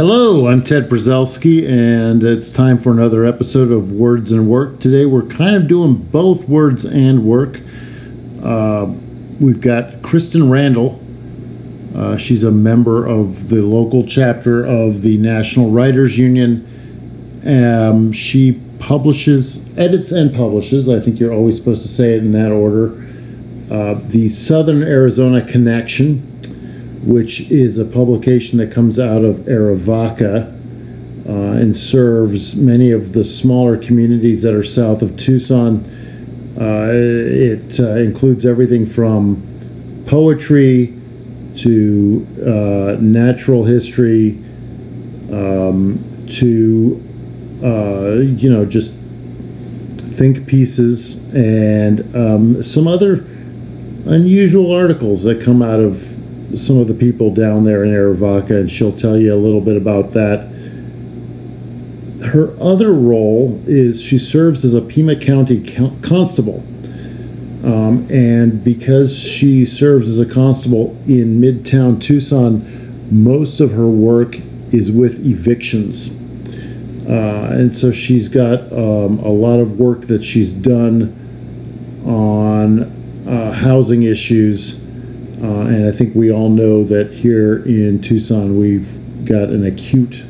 Hello, I'm Ted Brzelski, and it's time for another episode of Words and Work. Today we're kind of doing both words and work. Uh, we've got Kristen Randall. Uh, she's a member of the local chapter of the National Writers Union. Um, she publishes, edits, and publishes. I think you're always supposed to say it in that order. Uh, the Southern Arizona Connection, which is a publication that comes out of Arivaca uh, and serves many of the smaller communities that are south of Tucson. Uh, it uh, includes everything from poetry to uh, natural history um, to, uh, you know, just think pieces and um, some other unusual articles that come out of some of the people down there in Arivaca, and she'll tell you a little bit about that. Her other role is she serves as a Pima County constable. Um, and because she serves as a constable in Midtown Tucson, most of her work is with evictions. Uh, and so she's got um, a lot of work that she's done on uh, housing issues uh, and I think we all know that here in Tucson, we've got an acute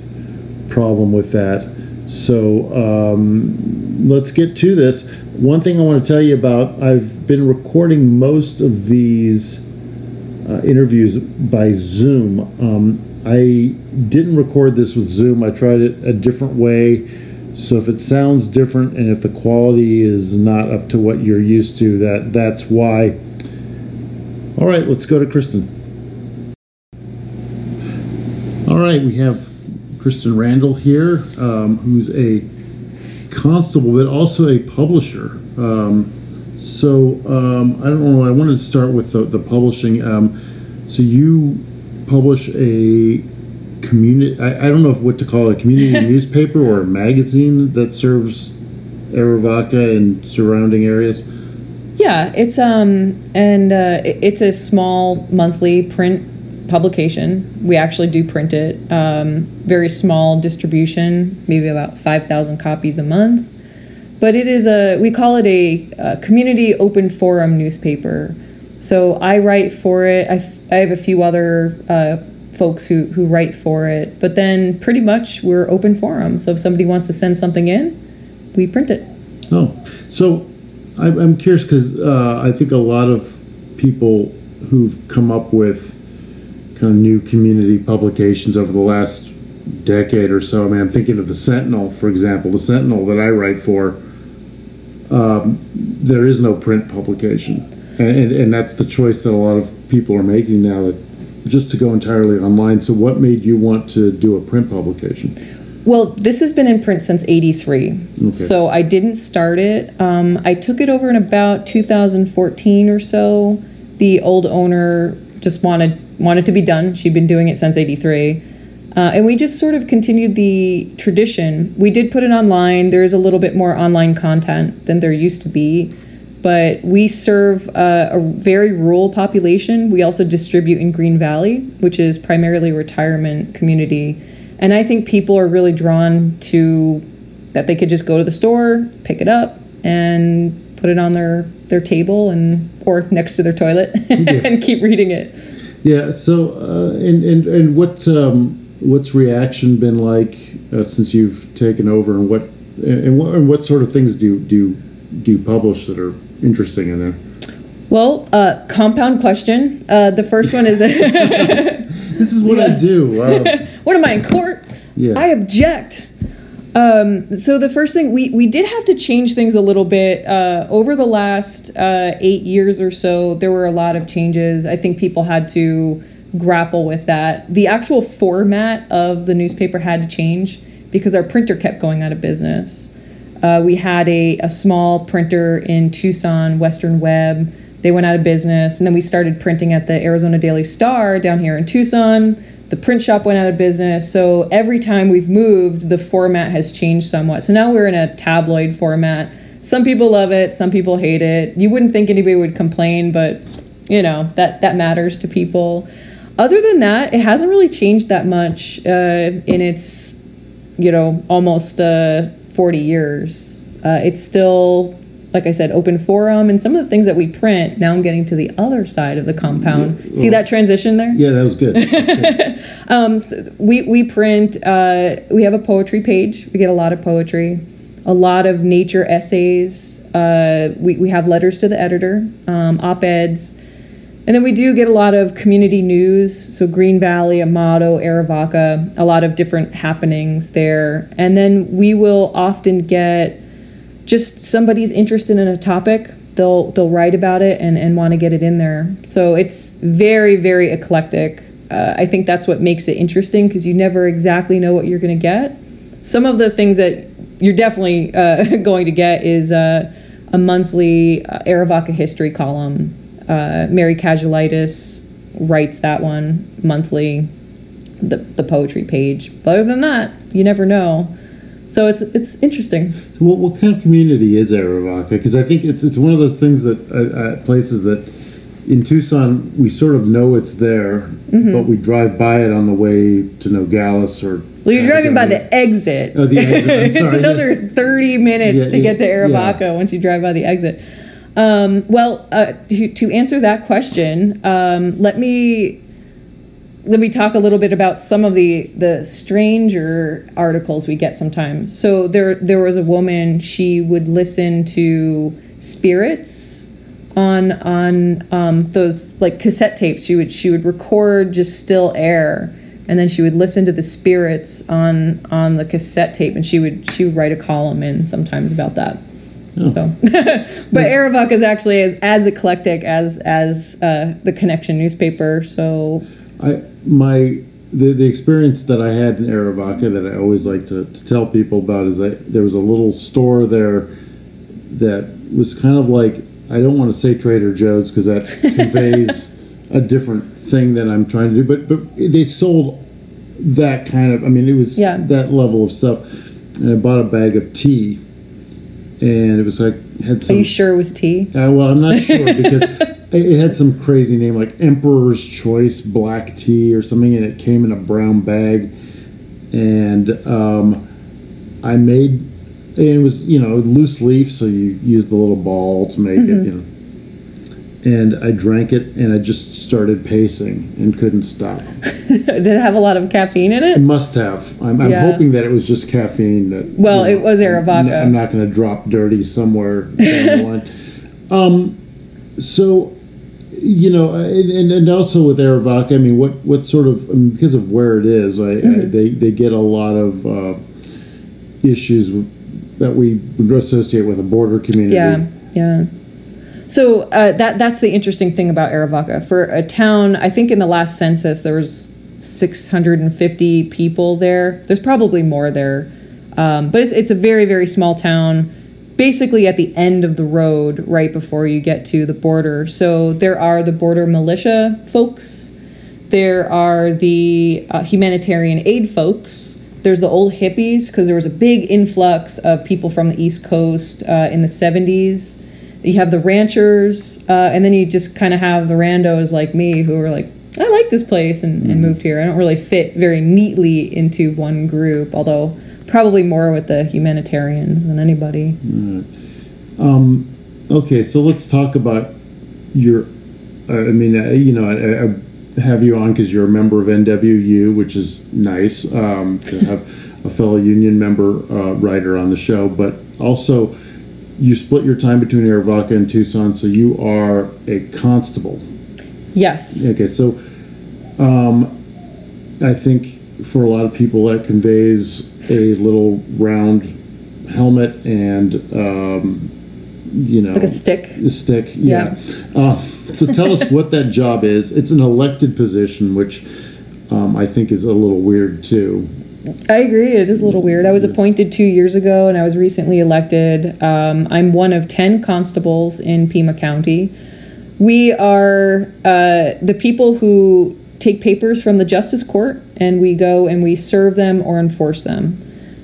problem with that. So um, let's get to this. One thing I want to tell you about I've been recording most of these uh, interviews by Zoom. Um, I didn't record this with Zoom, I tried it a different way. So if it sounds different and if the quality is not up to what you're used to, that that's why. All right, let's go to Kristen. All right, we have Kristen Randall here, um, who's a constable, but also a publisher. Um, so um, I don't know. I wanted to start with the, the publishing. Um, so you publish a community. I, I, don't know if what to call it, a community newspaper or a magazine that serves Arivaca and surrounding areas. Yeah, it's um and uh, it's a small monthly print publication. We actually do print it. Um, very small distribution, maybe about five thousand copies a month. But it is a we call it a, a community open forum newspaper. So I write for it. I, f- I have a few other uh, folks who, who write for it. But then pretty much we're open forum. So if somebody wants to send something in, we print it. Oh, so I'm curious because uh, I think a lot of people who've come up with kind of new community publications over the last decade or so. I mean, I'm thinking of the Sentinel, for example. The Sentinel that I write for, um, there is no print publication, and, and that's the choice that a lot of people are making now. That just to go entirely online. So, what made you want to do a print publication? Well, this has been in print since 83. Okay. So I didn't start it. Um, I took it over in about 2014 or so. The old owner just wanted wanted to be done. She'd been doing it since 83. Uh, and we just sort of continued the tradition. We did put it online. There's a little bit more online content than there used to be. But we serve uh, a very rural population. We also distribute in Green Valley, which is primarily retirement community and I think people are really drawn to that they could just go to the store, pick it up, and put it on their their table and or next to their toilet and keep reading it. Yeah. So, uh, and and and what um, what's reaction been like uh, since you've taken over, and what and what and what sort of things do you, do do you publish that are interesting in there? Well, uh, compound question. Uh, the first one is this is what yeah. I do. Uh, what am I in court? Yeah. I object. Um, so the first thing we we did have to change things a little bit uh, over the last uh, eight years or so. There were a lot of changes. I think people had to grapple with that. The actual format of the newspaper had to change because our printer kept going out of business. Uh, we had a, a small printer in Tucson, Western Web. They went out of business, and then we started printing at the Arizona Daily Star down here in Tucson the print shop went out of business. So every time we've moved, the format has changed somewhat. So now we're in a tabloid format. Some people love it, some people hate it. You wouldn't think anybody would complain, but you know, that that matters to people. other than that, it hasn't really changed that much uh, in its, you know, almost uh, 40 years. Uh, it's still, like I said, open forum, and some of the things that we print. Now I'm getting to the other side of the compound. See that transition there? Yeah, that was good. That was good. Um, so we we print. Uh, we have a poetry page. We get a lot of poetry, a lot of nature essays. Uh, we we have letters to the editor, um, op eds, and then we do get a lot of community news. So Green Valley, Amado, Arivaca, a lot of different happenings there. And then we will often get just somebody's interested in a topic. They'll they'll write about it and, and want to get it in there. So it's very very eclectic. Uh, I think that's what makes it interesting because you never exactly know what you're going to get. Some of the things that you're definitely uh, going to get is uh, a monthly uh, Arivaca history column. Uh, Mary Casualitis writes that one monthly, the, the poetry page. But other than that, you never know. So it's it's interesting. What, what kind of community is Arivaca? Because I think it's it's one of those things that uh, uh, places that in Tucson we sort of know it's there, Mm-hmm. but we drive by it on the way to Nogales or. Well, you're driving by the exit. Oh, the exit. I'm it's another yes. 30 minutes Yeah, to yeah, get to yeah. Arivaca once you drive by the exit. Um, well, uh, to, to answer that question, um, let me let me talk a little bit about some of the the stranger articles we get sometimes. So there there was a woman she would listen to spirits on on um, those like cassette tapes. She would she would record just still air, and then she would listen to the spirits on on the cassette tape, and she would she would write a column in sometimes about that. So, but Arivaca is actually as, as eclectic as as uh, the Connection newspaper. So I my the, the experience that I had in Arivaca that I always like to, to tell people about is that there was a little store there that was kind of like I don't want to say Trader Joe's because that conveys a different thing that I'm trying to do, but but they sold that kind of I mean it was Yeah. that level of stuff, and I bought a bag of tea, and it was like had some. are you sure it was tea? uh, well, I'm not sure because it had some crazy name like Emperor's Choice Black Tea or something, and it came in a brown bag. And um, I made, and it was you know loose leaf, so you use the little ball to make it, you know. And I drank it, and I just started pacing and couldn't stop. Did it have a lot of caffeine in It it? must have. I'm, I'm Yeah. hoping that it was just caffeine. That Well, you it was I'm- Arivaca. I'm not going to drop dirty somewhere down the line. Um, so, you know, and, and, also with Arivaca, I mean, what what sort of I mean, because of where it is, I, I, Mm-hmm. they they get a lot of uh, issues that we would associate with a border community. Yeah, yeah. So uh, that that's the interesting thing about Arivaca For a town, I think in the last census there was 650 people there. There's probably more there, um, but it's, it's a very very small town. Basically, at the end of the road, right before you get to the border. So there are the border militia folks. There are the uh, humanitarian aid folks. There's the old hippies because there was a big influx of people from the East Coast uh, in the 70s. You have the ranchers, uh, and then you just kind of have the randos like me who are like, I like this place and, and moved here. I don't really fit very neatly into one group, although probably more with the humanitarians than anybody. Um, okay, so let's talk about your. Uh, I mean, uh, you know, I, I have you on because you're a member of NWU, which is nice um, to have a fellow union member uh, writer on the show. But also, you split your time between Arivaca and Tucson, so you are a constable. Yes. Okay, so um, I think for a lot of people that conveys a little round helmet and um, you know Like a stick. a stick. Yeah. Uh, so tell us what that job is. It's an elected position, which um, I think is a little weird too. I agree. It is a little weird. I was appointed two years ago, and I was recently elected. Um, I'm one of ten constables in Pima County. We are uh, the people who take papers from the justice court, and we go and we serve them or enforce them.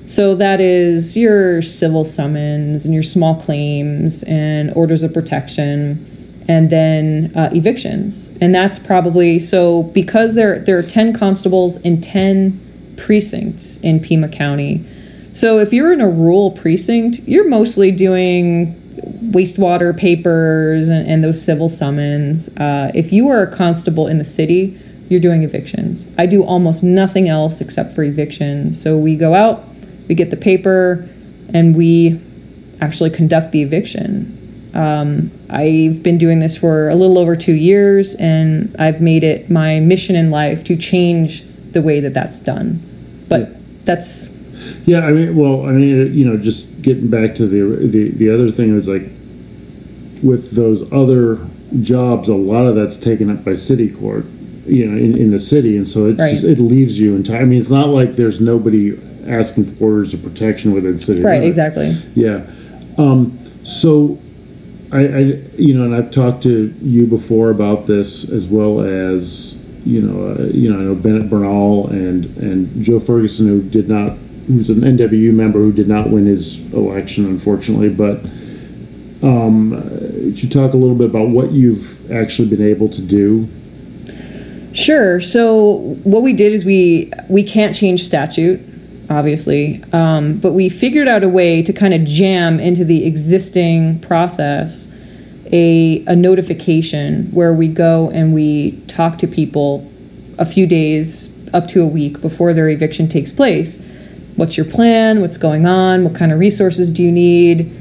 So that is your civil summons and your small claims and orders of protection. and then uh, evictions. And that's probably so because there there are ten constables in ten precincts in Pima County. So if you're in a rural precinct, you're mostly doing wastewater papers and, and those civil summons. Uh, if you are a constable in the city, you're doing evictions. I do almost nothing else except for eviction. So we go out, we get the paper, and we actually conduct the eviction. Um, I've been doing this for a little over two years, and I've made it my mission in life to change the way that that's done. But that's Yeah, I mean, well, I mean, you know, just getting back to the the the other thing is like with those other jobs, a lot of that's taken up by city court, you know, in, in the city, and so it Right. just it leaves you entire. I mean, it's not like there's nobody asking for orders of protection within city. right, limits. exactly. Yeah. Um, so, I, I, you know, and I've talked to you before about this as well as, you know, uh, you know, I know Bennett Bernal and and Joe Ferguson, who did not, who's an NWU member who did not win his election, unfortunately. But um, could you talk a little bit about what you've actually been able to do? Sure. So what we did is we we can't change statute, obviously, um, but we figured out a way to kind of jam into the existing process a a notification where we go and we talk to people a few days up to a week before their eviction takes place. What's your plan? What's going on? What kind of resources do you need?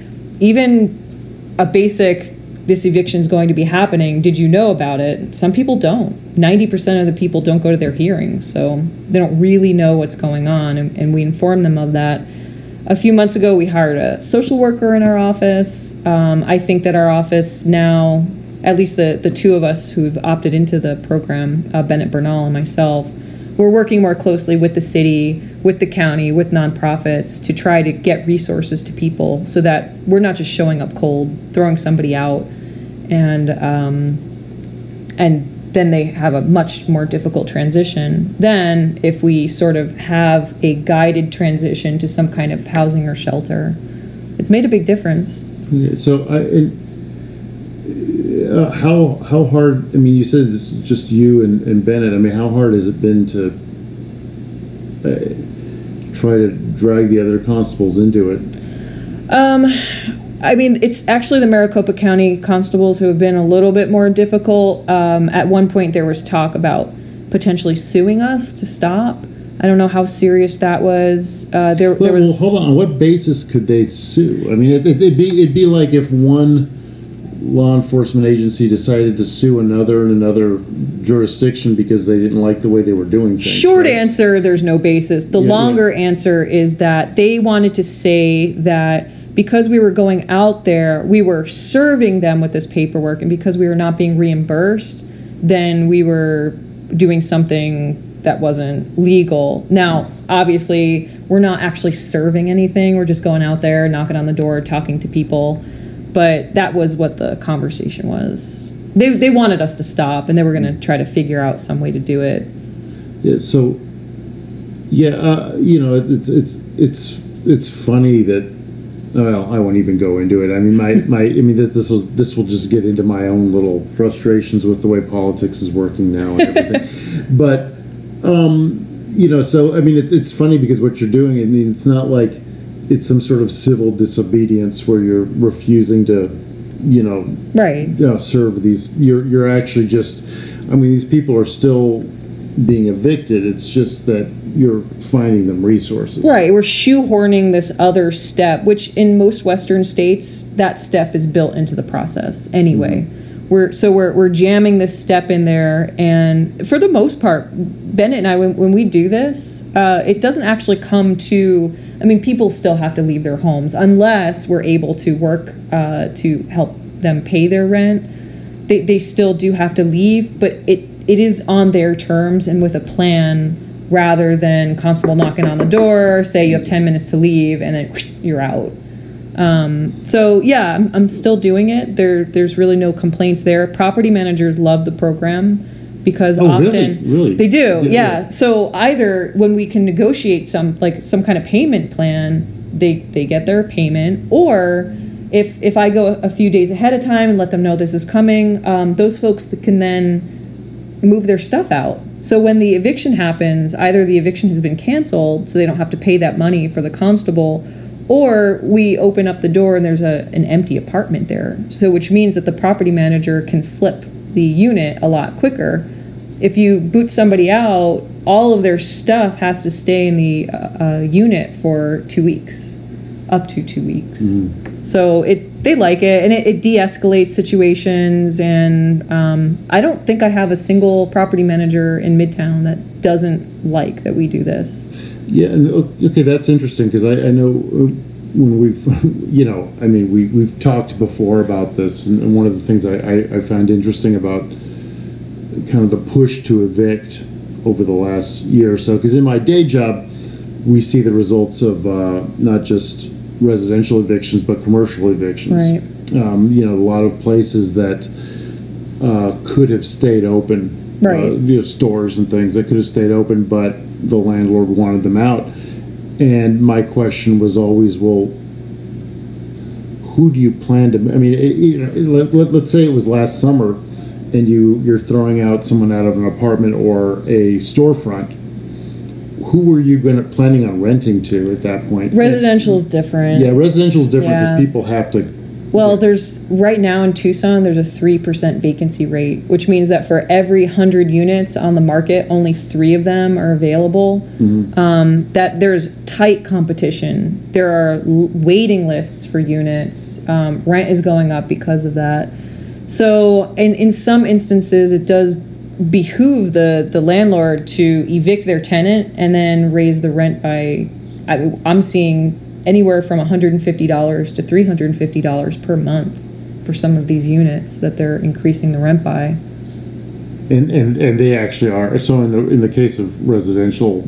Even a basic this eviction is going to be happening did you know about it? Some people don't. 90% of the people don't go to their hearings so they don't really know what's going on and, and we inform them of that. A few months ago we hired a social worker in our office. Um, i think that our office now at least the, the two of us who've opted into the program uh, bennett bernal and myself we're working more closely with the city, with the county, with nonprofits to try to get resources to people so that we're not just showing up cold, throwing somebody out, and um, and then they have a much more difficult transition than if we sort of have a guided transition to some kind of housing or shelter. It's made a big difference. Yeah, So, I, and, uh, how how hard? I mean, you said it's just you and, and Bennett. I mean, how hard has it been to uh, try to drag the other constables into it? Um, I mean, it's actually the Maricopa County constables who have been a little bit more difficult. Um, at one point, there was talk about potentially suing us to stop. I don't know how serious that was. Uh, there, Well, there was. well, hold on. On what basis could they sue? I mean, it, it, it'd be it'd be like if one law enforcement agency decided to sue another in another jurisdiction because they didn't like the way they were doing things. Short right? answer, there's no basis. The Yeah, longer answer is that they wanted to say that because we were going out there, we were serving them with this paperwork, and because we were not being reimbursed, then we were doing something that wasn't legal. Now, obviously, we're not actually serving anything. We're just going out there, knocking on the door, talking to people. But that was what the conversation was. They, they wanted us to stop, and they were going to try to figure out some way to do it. Yeah, so yeah, uh, you know, it- it's it's it's it's funny that well, I won't even go into it. I mean, my my I mean, this this will this will just get into my own little frustrations with the way politics is working now and everything. but um, you know, so I mean, it's it's funny because what you're doing. I mean, it's not like it's some sort of civil disobedience where you're refusing to, you know, Right. you know, serve these. You're you're actually just. I mean, these people are still being evicted. It's just that you're finding them resources. Right. We're shoehorning this other step, which in most Western states, that step is built into the process anyway. We're so we're we're jamming this step in there, and for the most part, Bennett and I, when, when we do this, uh, it doesn't actually come to. I mean, people still have to leave their homes unless we're able to work uh, to help them pay their rent. They they still do have to leave, but it it is on their terms and with a plan rather than constable knocking on the door, say you have 10 minutes to leave, and then you're out. Um, so yeah, I'm, I'm still doing it. There, there's really no complaints there. Property managers love the program because Oh, often Really? they do. Yeah, Yeah, yeah. So either when we can negotiate some like some kind of payment plan, they they get their payment, or if if I go a few days ahead of time and let them know this is coming, um, those folks can then move their stuff out. So when the eviction happens, either the eviction has been canceled, so they don't have to pay that money for the constable, or we open up the door and there's a an empty apartment there. So which means that the property manager can flip the unit a lot quicker. If you boot somebody out, all of their stuff has to stay in the uh, uh, unit for two weeks, up to two weeks. So it they like it and it, it de-escalates situations and um, I don't think I have a single property manager in Midtown that doesn't like that we do this. Yeah, okay, that's interesting because I, I know uh, when we've, you know, I mean, we, we've talked before about this, and, and one of the things I, I, I found interesting about kind of the push to evict over the last year or so, because in my day job, we see the results of uh, not just residential evictions, but commercial evictions. Right. Um, you know, a lot of places that uh, could have stayed open. Uh, Right. you know, stores and things that could have stayed open, but the landlord wanted them out. And my question was always, well, who do you plan to? I mean, it, you know, let, let, let's say it was last summer, and you you're throwing out someone out of an apartment or a storefront. Who were you going to planning on renting to at that point? Residential is different. Yeah, residential is different because Yeah. people have to. Well, there's right now in Tucson, there's a 3% vacancy rate, which means that for every 100 units on the market, only three of them are available. Um, that there's tight competition. There are l- waiting lists for units. Um, rent is going up because of that. So, in, in some instances, it does behoove the, the landlord to evict their tenant and then raise the rent by, I, I'm seeing anywhere from $150 to $350 per month for some of these units that they're increasing the rent by. And, and, and they actually are. So in the in the case of residential,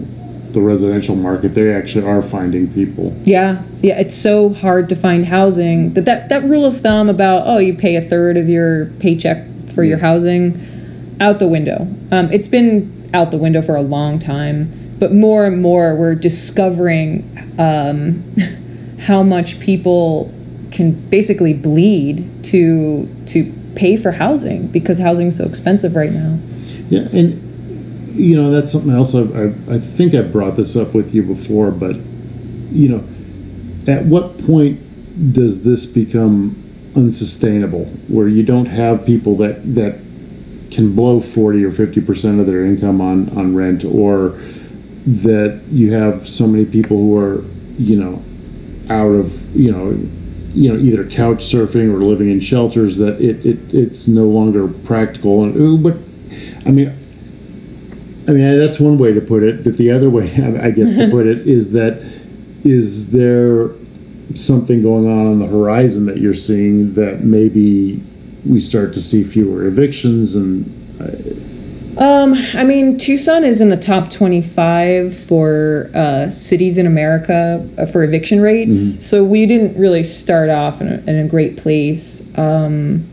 the residential market, they actually are finding people. Yeah, yeah, it's so hard to find housing that that, that rule of thumb about oh you pay a third of your paycheck for your housing out the window. Um, it's been out the window for a long time, but more and more we're discovering um, how much people can basically bleed to to pay for housing because housing's so expensive right now. Yeah, and you know that's something else. I, I I think I brought this up with you before, but you know, at what point does this become unsustainable, where you don't have people that that can blow forty or fifty percent of their income on on rent, or that you have so many people who are you know out of you know you know either couch surfing or living in shelters that it, it it's no longer practical and but I mean I mean that's one way to put it but the other way I guess to put it is that is there something going on on the horizon that you're seeing that maybe we start to see fewer evictions and Um, I mean, Tucson is in the top 25 for uh, cities in America uh, for eviction rates. So we didn't really start off in a, in a great place. Um,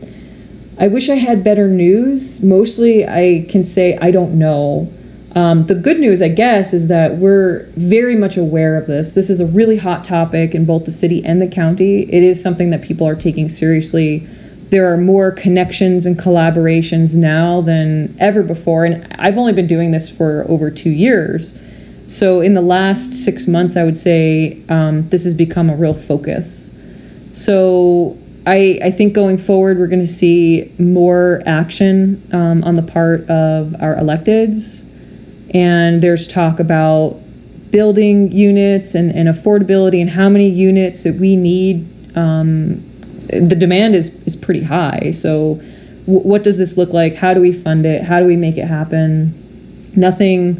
I wish I had better news. Mostly, I can say I don't know. Um, the good news, I guess, is that we're very much aware of this. This is a really hot topic in both the city and the county. It is something that people are taking seriously there are more connections and collaborations now than ever before. And I've only been doing this for over two years. So in the last six months, I would say um, this has become a real focus. So I, I think going forward, we're going to see more action um, on the part of our electeds. And there's talk about building units and, and affordability and how many units that we need um, the demand is is pretty high. So, w- what does this look like? How do we fund it? How do we make it happen? Nothing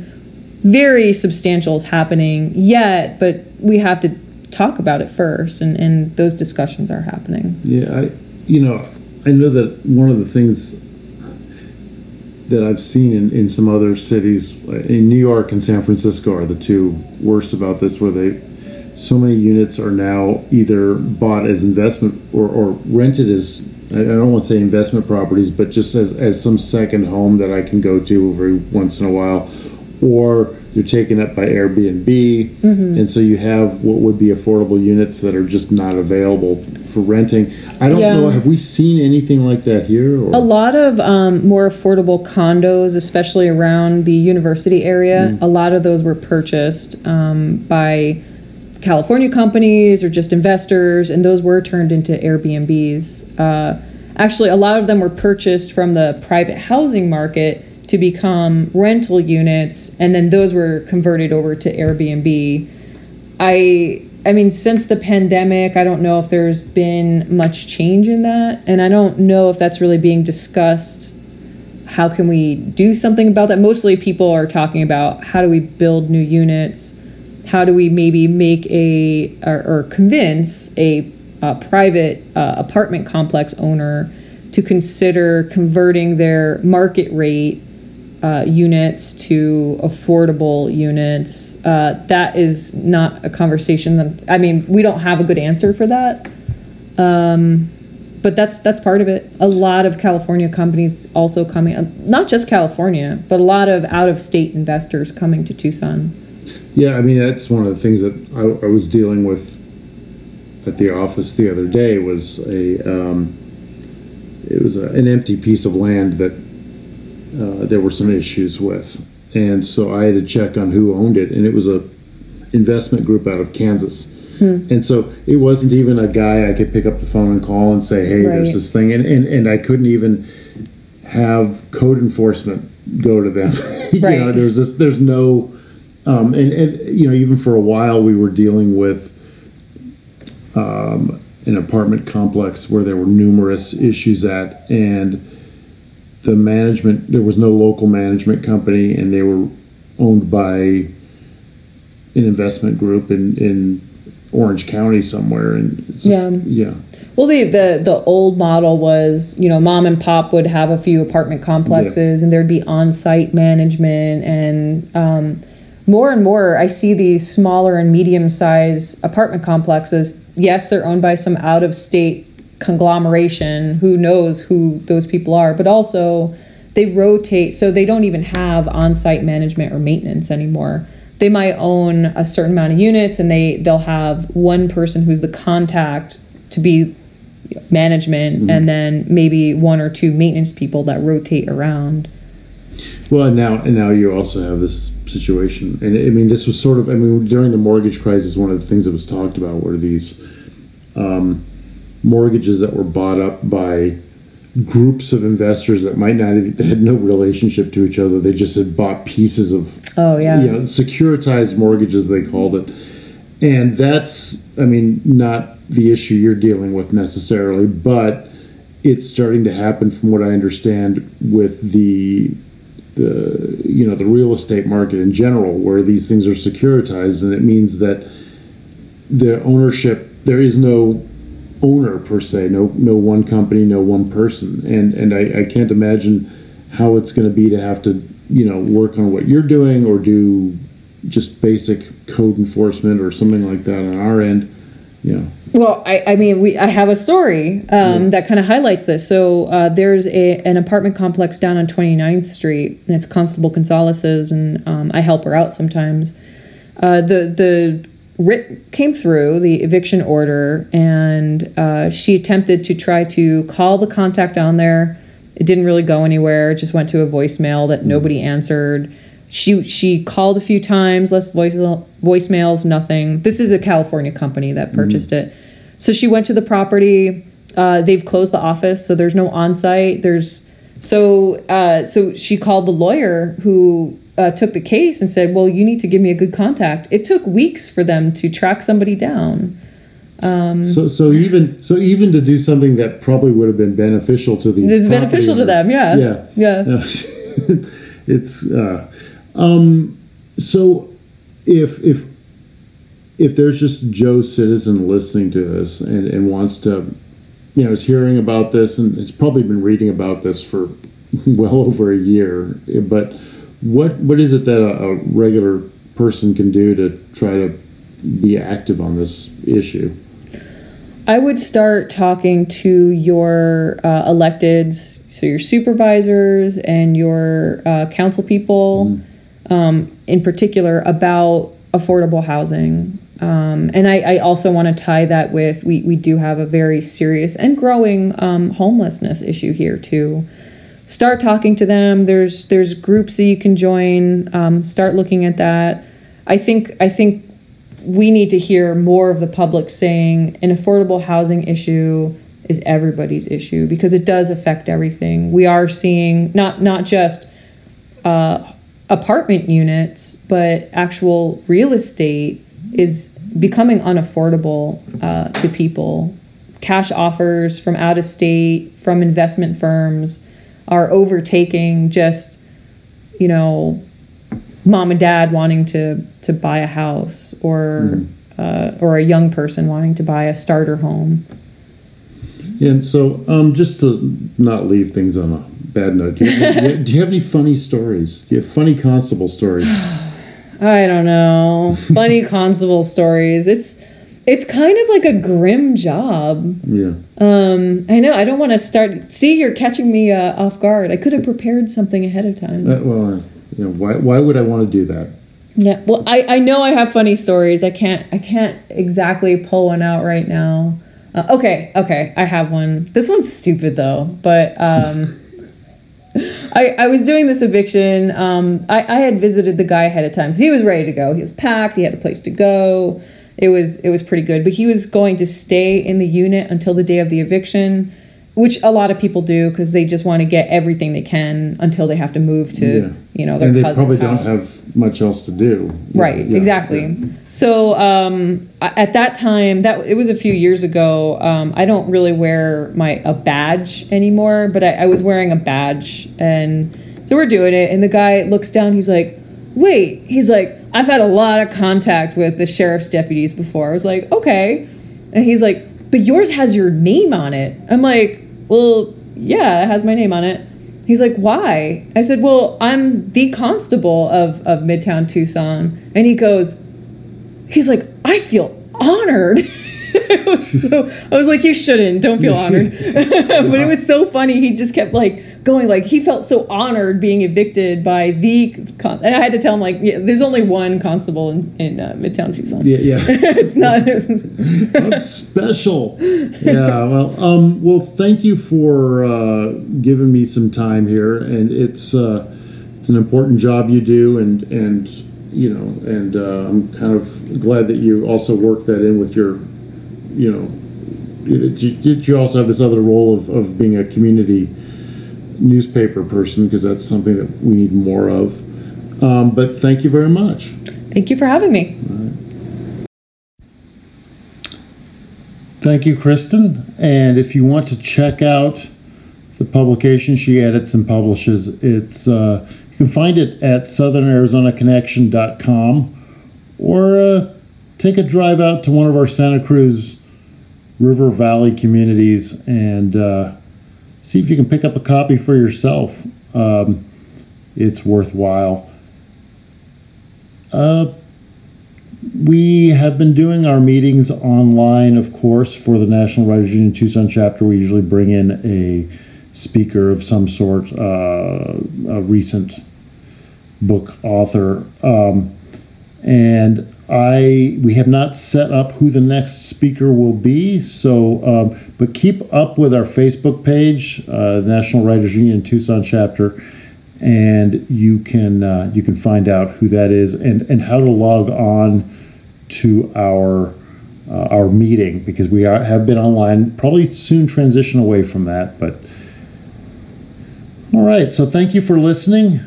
very substantial is happening yet, but we have to talk about it first, and, and those discussions are happening. Yeah, I, you know, I know that one of the things that I've seen in, in some other cities, uh, in New York and San Francisco, are the two worst about this, where they, so many units are now either bought as investment or, or rented as, I don't want to say investment properties, but just as, as some second home that I can go to every once in a while, or they're taken up by Airbnb, and so you have what would be affordable units that are just not available for renting. I don't Yeah. know. Have we seen anything like that here? Or? A lot of um, more affordable condos, especially around the university area, a lot of those were purchased um, by California companies or just investors, and those were turned into Airbnbs. Uh, actually, a lot of them were purchased from the private housing market to become rental units, and then those were converted over to Airbnb. I I mean since the pandemic, I don't know if there's been much change in that and I don't know if that's really being discussed. How can we do something about that? Mostly people are talking about how do we build new units? How do we maybe make a or, or convince a, uh private uh, apartment complex owner to consider converting their market rate uh, units to affordable units. Uh, that is not a conversation that I mean we don't have a good answer for that. Um, but that's that's part of it. A lot of California companies also coming, uh, not just California, but a lot of out of state investors coming to Tucson. Yeah, I mean that's one of the things that I, I was dealing with at the office the other day was a um, it was a, an empty piece of land that uh, there were some issues with, and so I had to check on who owned it, and it was a investment group out of Kansas. And so it wasn't even a guy I could pick up the phone and call and say, "Hey, Right. there's this thing," and, and and I couldn't even have code enforcement go to them. you Right. know, there's this, there's no, um, and, and you know, even for a while we were dealing with um, an apartment complex where there were numerous issues at, and the management there was no local management company, and they were owned by an investment group in in Orange County somewhere, and just, Yeah. yeah. Well, the, the the old model was, you know, mom and pop would have a few apartment complexes, and there'd be on-site management, and um, more and more, I see these smaller and medium-sized apartment complexes. Yes, they're owned by some out-of-state conglomeration. Who knows who those people are? But also, they rotate, so they don't even have on-site management or maintenance anymore. They might own a certain amount of units, and they they'll have one person who's the contact to be management and then maybe one or two maintenance people that rotate around. Well, and now and now you also have this situation, and I mean, this was sort of I mean during the mortgage crisis, one of the things that was talked about were these um, mortgages that were bought up by groups of investors that might not have, had no relationship to each other. They just had bought pieces of Oh yeah. you know, securitized mortgages they called it, and that's I mean not the issue you're dealing with necessarily, but it's starting to happen from what I understand with the the you know the real estate market in general, where these things are securitized, and it means that the ownership there is no owner per se, no no one company, no one person, and and I, I can't imagine how it's going to be to have to you know work on what you're doing or do just basic code enforcement or something like that on our end, know. Well, I, I mean, we I have a story um, that kind of highlights this. So uh, there's a an apartment complex down on 29th Street. And it's Constable Gonzalez's, and um, I help her out sometimes. Uh, the the writ came through the eviction order, and uh, she attempted to try to call the contact on there. It didn't really go anywhere. It just went to a voicemail that nobody answered. She she called a few times, left voice, voicemails, nothing. This is a California company that purchased it. So she went to the property. Uh, they've closed the office, so there's no on-site. There's so uh, so she called the lawyer who uh, took the case and said, "Well, you need to give me a good contact." It took weeks for them to track somebody down. So so even so even to do something that probably would have been beneficial to the It's beneficial to them, yeah, Yeah. yeah. it's uh, um, so if if if there's just Joe citizen listening to this and, and wants to you know is hearing about this and has probably been reading about this for well over a year but what what is it that a, a regular person can do to try to be active on this issue I would start talking to your uh, electeds, so your supervisors and your uh, council people. um, in particular about affordable housing. Um, and I, I also want to tie that with we, we do have a very serious and growing um, homelessness issue here too. Start talking to them. There's there's groups that you can join. Um, start looking at that. I think I think we need to hear more of the public saying an affordable housing issue is everybody's issue because it does affect everything. We are seeing not not just uh, apartment units, but actual real estate is becoming unaffordable uh, to people. Cash offers from out of state, from investment firms, are overtaking just, you know, mom and dad wanting to to buy a house or mm. uh, or a young person wanting to buy a starter home. And so, um, just to not leave things on a bad note, do you, have, do you have any funny stories? Do you have funny constable stories? I don't know. Funny constable stories. It's it's kind of like a grim job. Yeah. Um, I know. I don't want to start. See, you're catching me uh, off guard. I could have prepared something ahead of time. Uh, well, you know, why why would I want to do that? Yeah. Well, I I know I have funny stories. I can't I can't exactly pull one out right now. Uh, okay, okay, I have one. This one's stupid though, but um. I, I was doing this eviction. Um, I, I had visited the guy ahead of time, so he was ready to go. He was packed. He had a place to go. It was it was pretty good. But he was going to stay in the unit until the day of the eviction which a lot of people do because they just want to get everything they can until they have to move to yeah. you know their and they cousin's probably house. don't have much else to do right yeah, exactly yeah. so um, at that time that it was a few years ago um, i don't really wear my a badge anymore but I, I was wearing a badge and so we're doing it and the guy looks down he's like wait he's like i've had a lot of contact with the sheriff's deputies before i was like okay and he's like but yours has your name on it i'm like well, yeah, it has my name on it. He's like, why? I said, well, I'm the constable of, of Midtown Tucson. And he goes, he's like, I feel honored. so, I was like, you shouldn't. Don't feel honored. but it was so funny. He just kept like going like he felt so honored being evicted by the con- and I had to tell him like yeah, there's only one constable in, in uh, Midtown Tucson. Yeah, yeah. it's not That's special. Yeah, well, um, well, thank you for uh, giving me some time here, and it's uh, it's an important job you do, and and you know, and uh, I'm kind of glad that you also work that in with your, you know. Did you also have this other role of, of being a community newspaper person because that's something that we need more of. Um, but thank you very much. Thank you for having me. Thank you, Kristen. And if you want to check out the publication she edits and publishes, it's uh, you can find it at southernarizonaconnection.com or uh, take a drive out to one of our Santa Cruz River Valley communities and uh, see if you can pick up a copy for yourself. Um, it's worthwhile. Uh, we have been doing our meetings online, of course, for the National Writers Union Tucson chapter. We usually bring in a speaker of some sort, uh, a recent book author. Um, and I we have not set up who the next speaker will be. So, um, but keep up with our Facebook page, uh, National Writers Union Tucson chapter, and you can uh, you can find out who that is and and how to log on to our uh, our meeting because we are, have been online. Probably soon transition away from that, but. All right, so thank you for listening.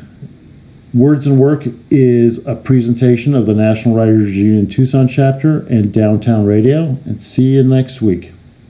Words and Work is a presentation of the National Writers Union Tucson chapter and Downtown Radio. And see you next week.